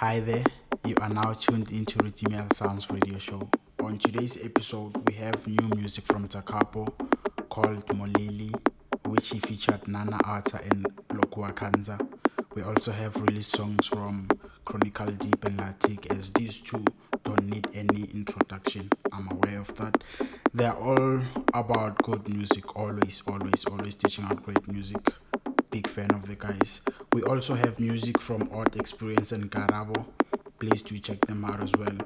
Hi there, you are now tuned into Redemial Sounds radio show. On today's episode, we have new music from Da Capo called Molili, which he featured Nana Attah and Lokua Kanza. We also have released songs from Chronical Deep and LaTique, as these two don't need any introduction. I'm aware of that. They're all about good music, always, always, always teaching out great music. Big fan of the guys. We also have music from Odd Experience and Garabo. Please do check them out as well.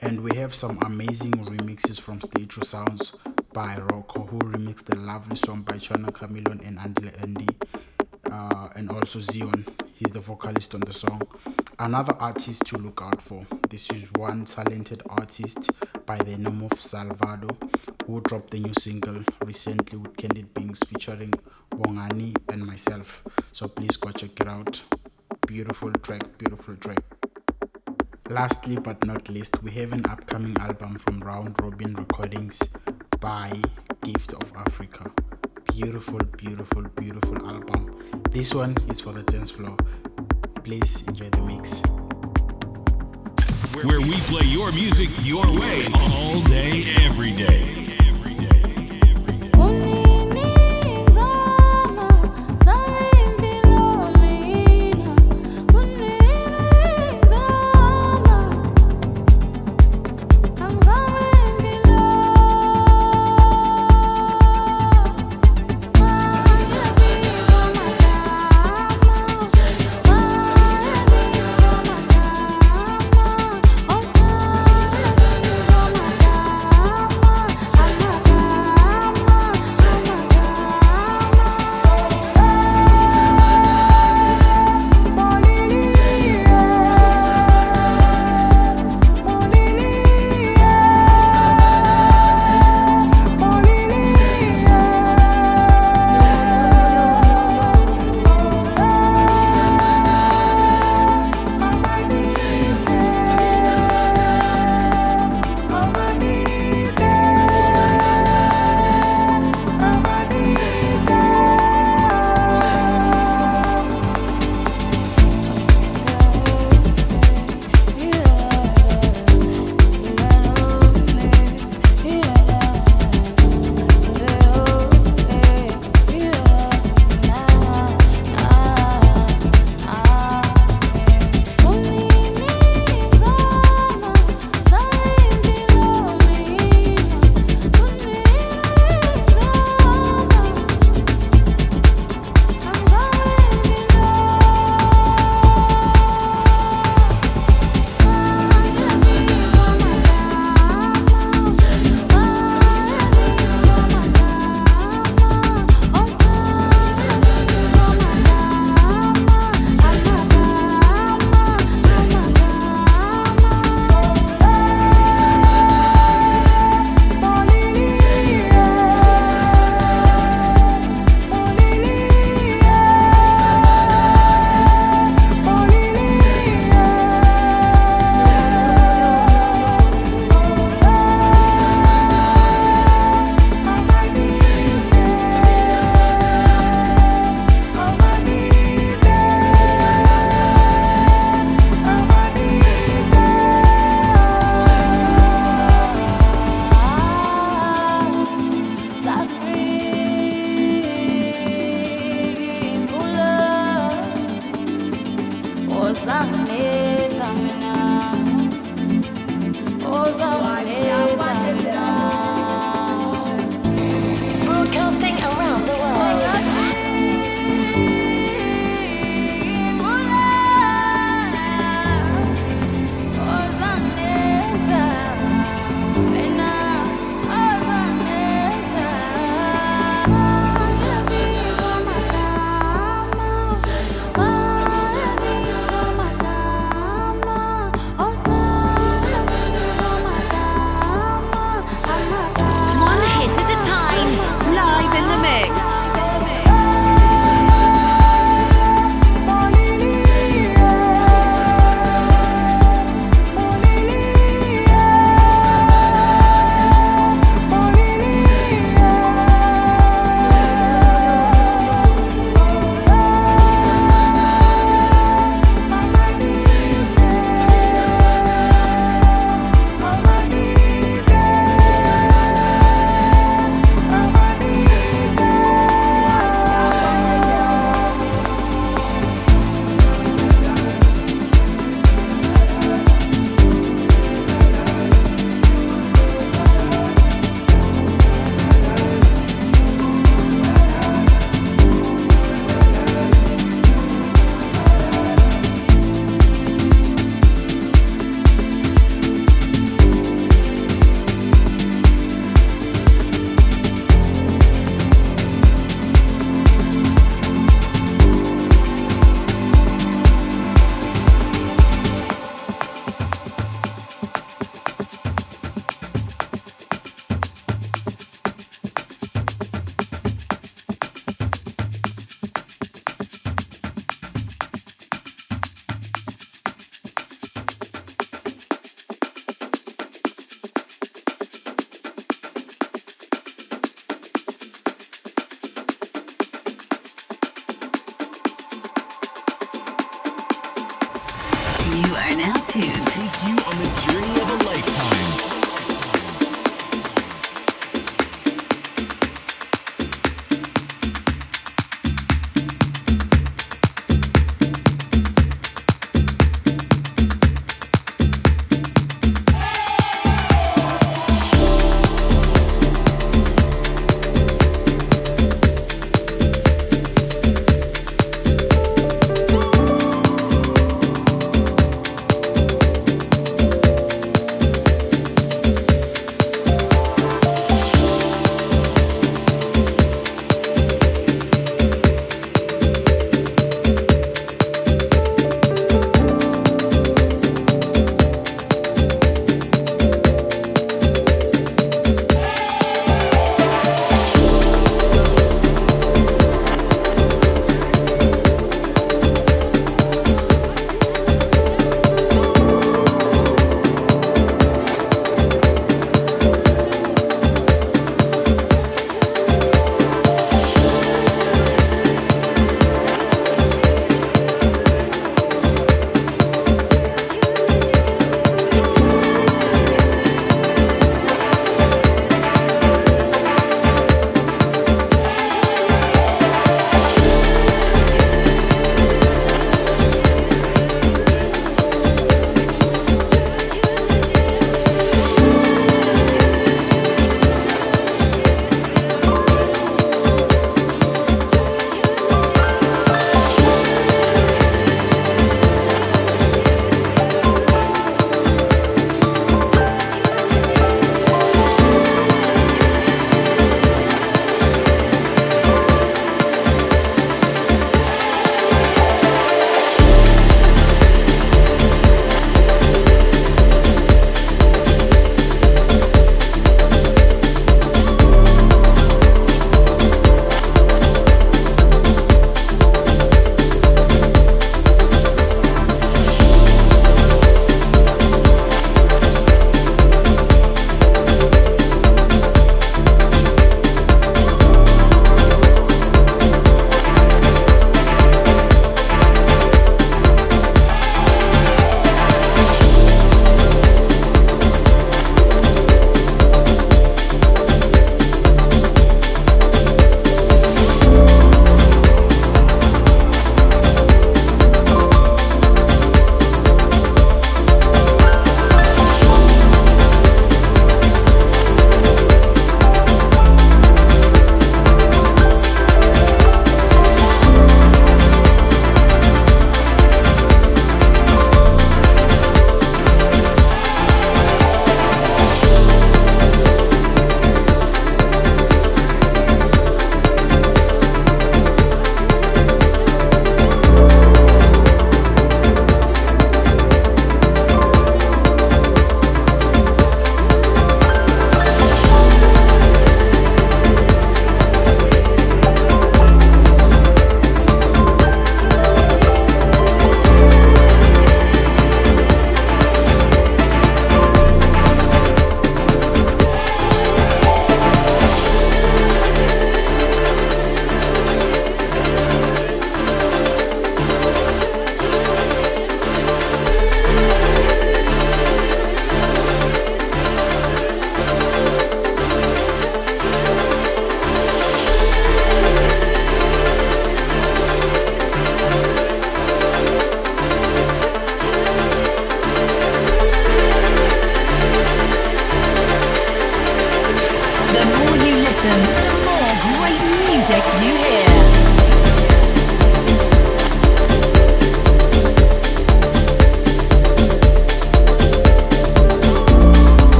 And we have some amazing remixes from Stay True Sounds by Rocco, who remixed the lovely song by China Charmeleon and Andile Andy, uh, and also Ziyon. He's the vocalist on the song. Another artist to look out for. This is one talented artist by the name of Salvado, who dropped the new single recently with Candid Beings featuring Bongani and myself. So please go check it out. Beautiful track, beautiful track. Lastly but not least, we have an upcoming album from Round Robin Recordings by Gift of Africa. Beautiful, beautiful, beautiful album. This one is for the dance floor. Please enjoy the mix. Where we play your music your way all day, every day.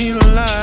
I can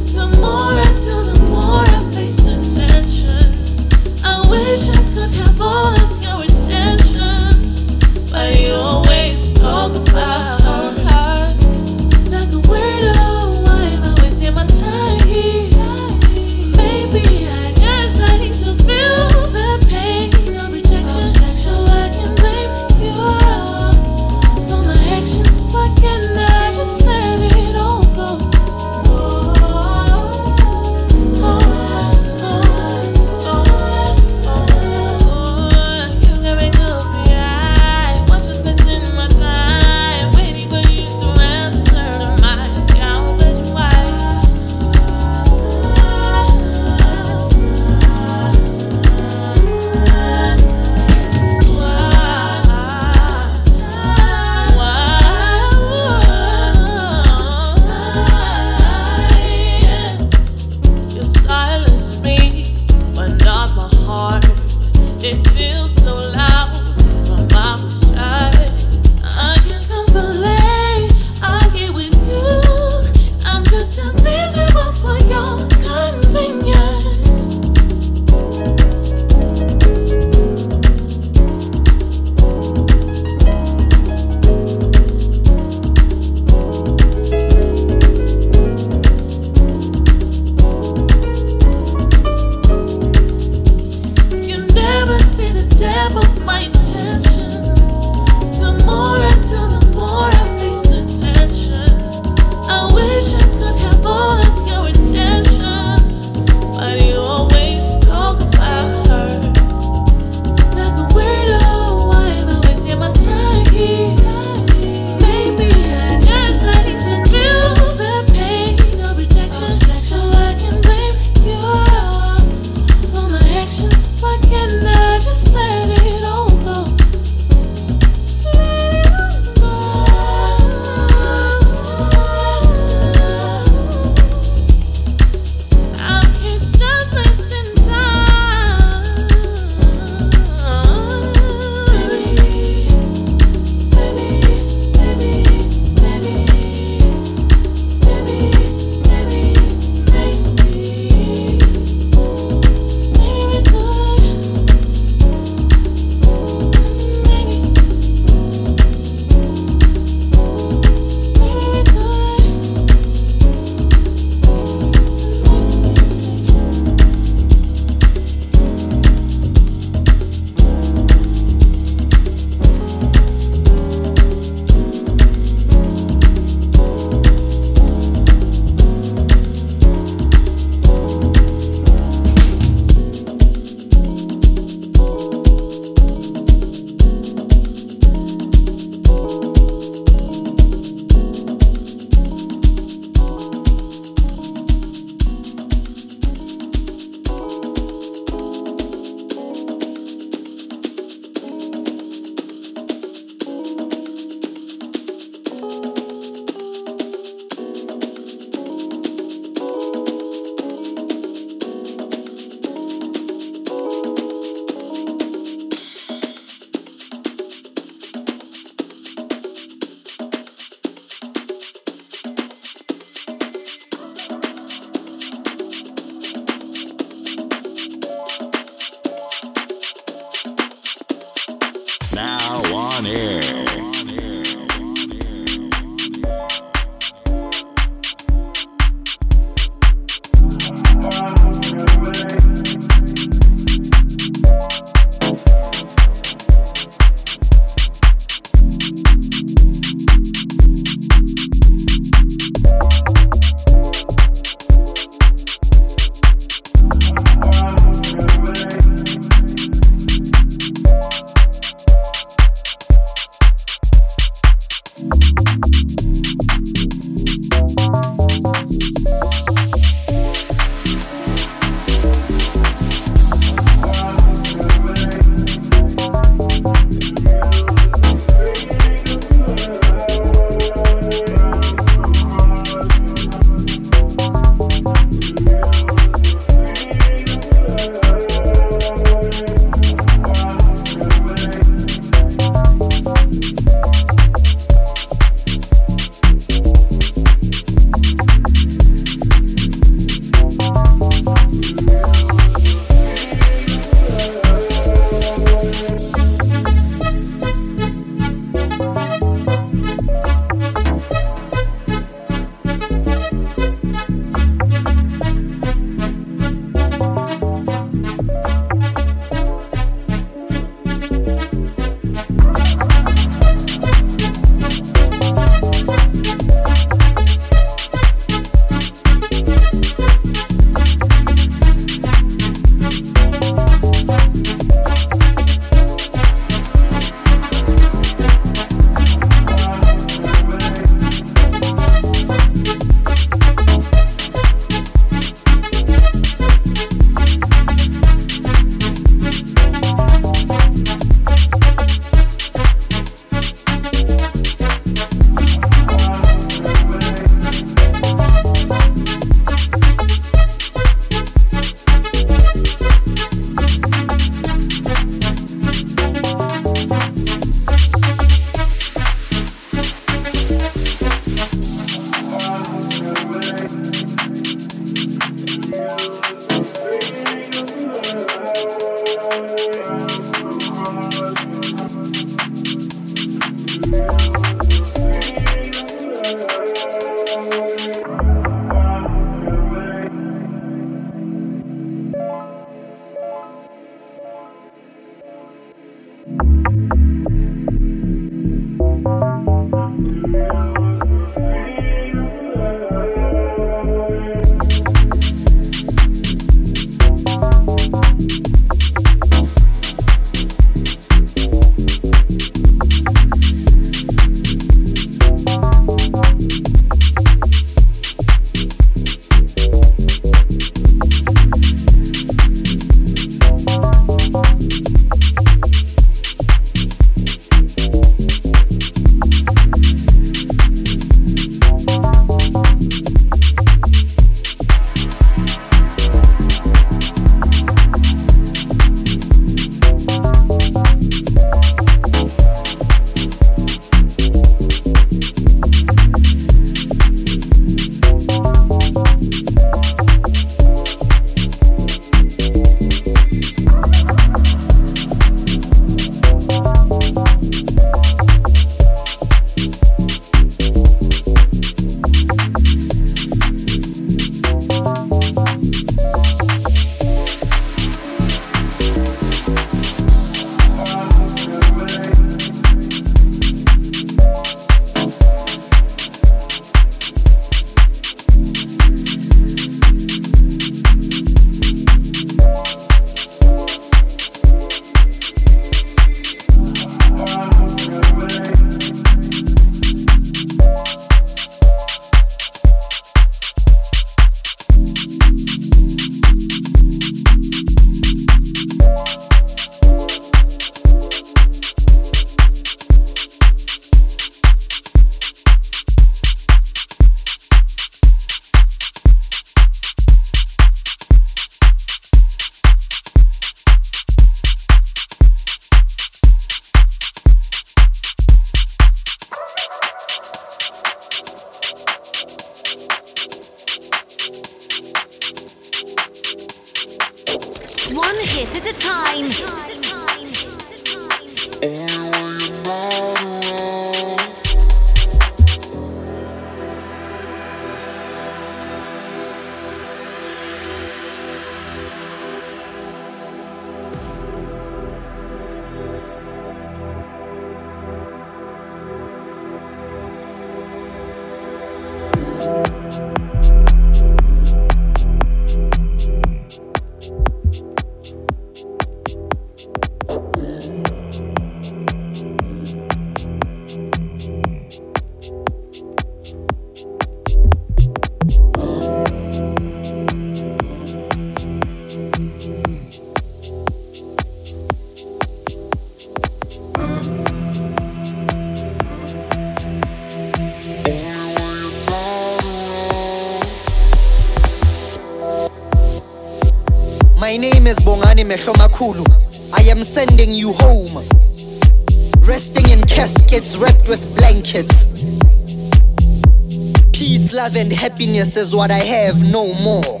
happiness is what I have, no more.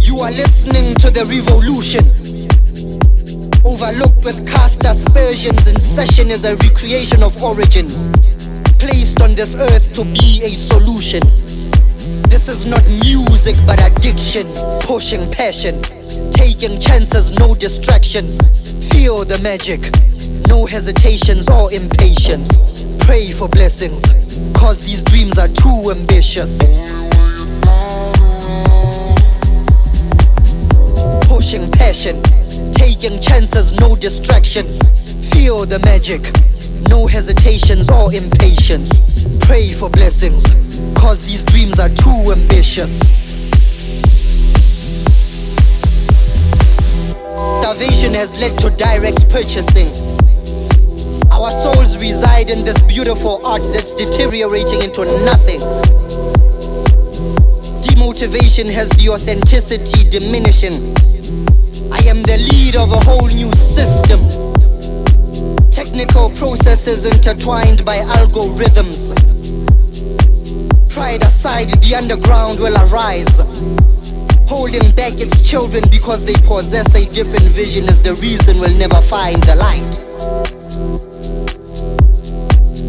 You are listening to the revolution. Overlooked with cast aspersions, in session is a recreation of origins. Placed on this earth to be a solution. This is not music but addiction, pushing passion, taking chances, no distractions. Feel the magic, no hesitations or impatience. Pray for blessings, cause these dreams are too ambitious. Pushing passion, taking chances, no distractions. Feel the magic, no hesitations or impatience. Pray for blessings, cause these dreams are too ambitious. Starvation has led to direct purchasing. Our souls reside in this beautiful art that's deteriorating into nothing. Demotivation has the authenticity diminishing. I am the lead of a whole new system. Technical processes intertwined by algorithms. Pride aside, the underground will arise. Holding back its children because they possess a different vision is the reason we'll never find the light.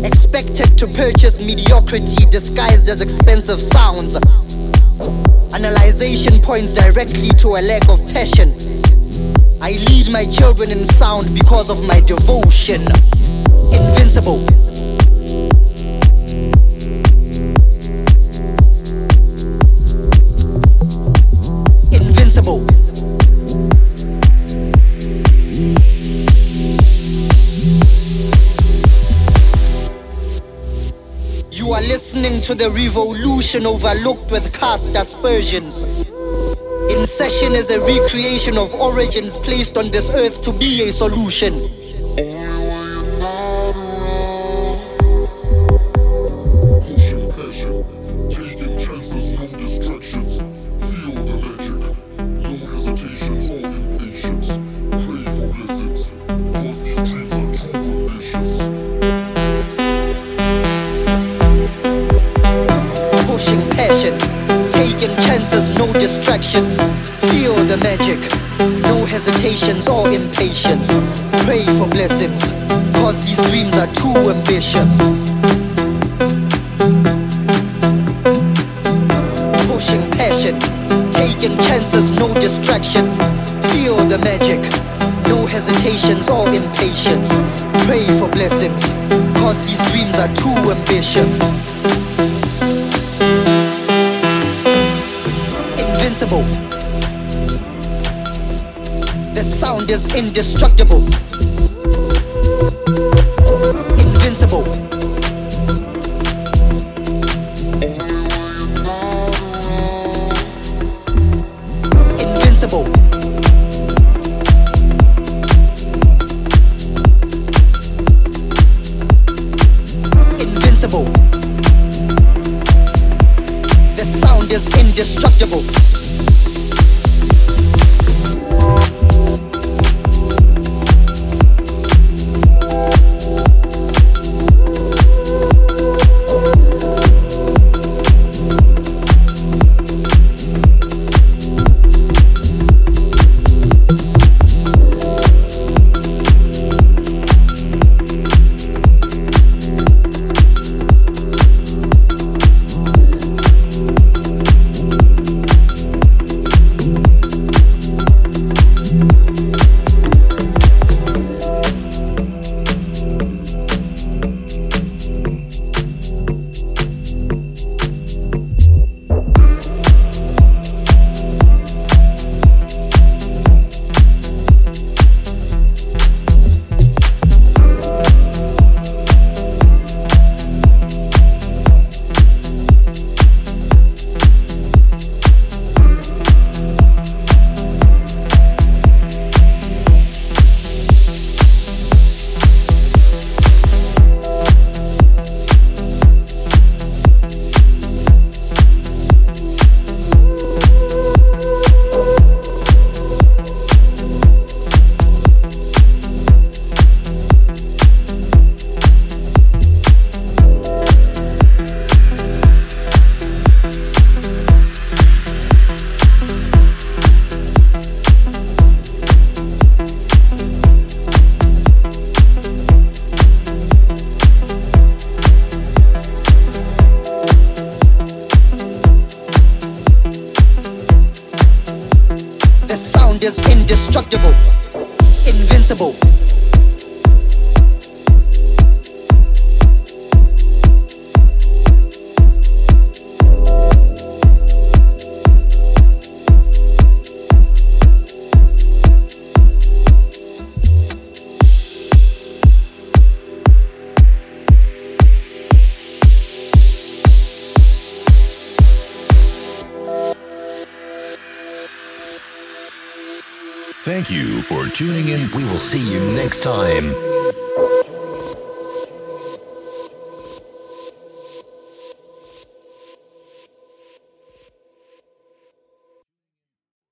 Expected to purchase mediocrity disguised as expensive sounds. Analyzation points directly to a lack of passion. I lead my children in sound because of my devotion. Invincible. To the revolution overlooked with cast aspersions. In session is a recreation of origins placed on this earth to be a solution. No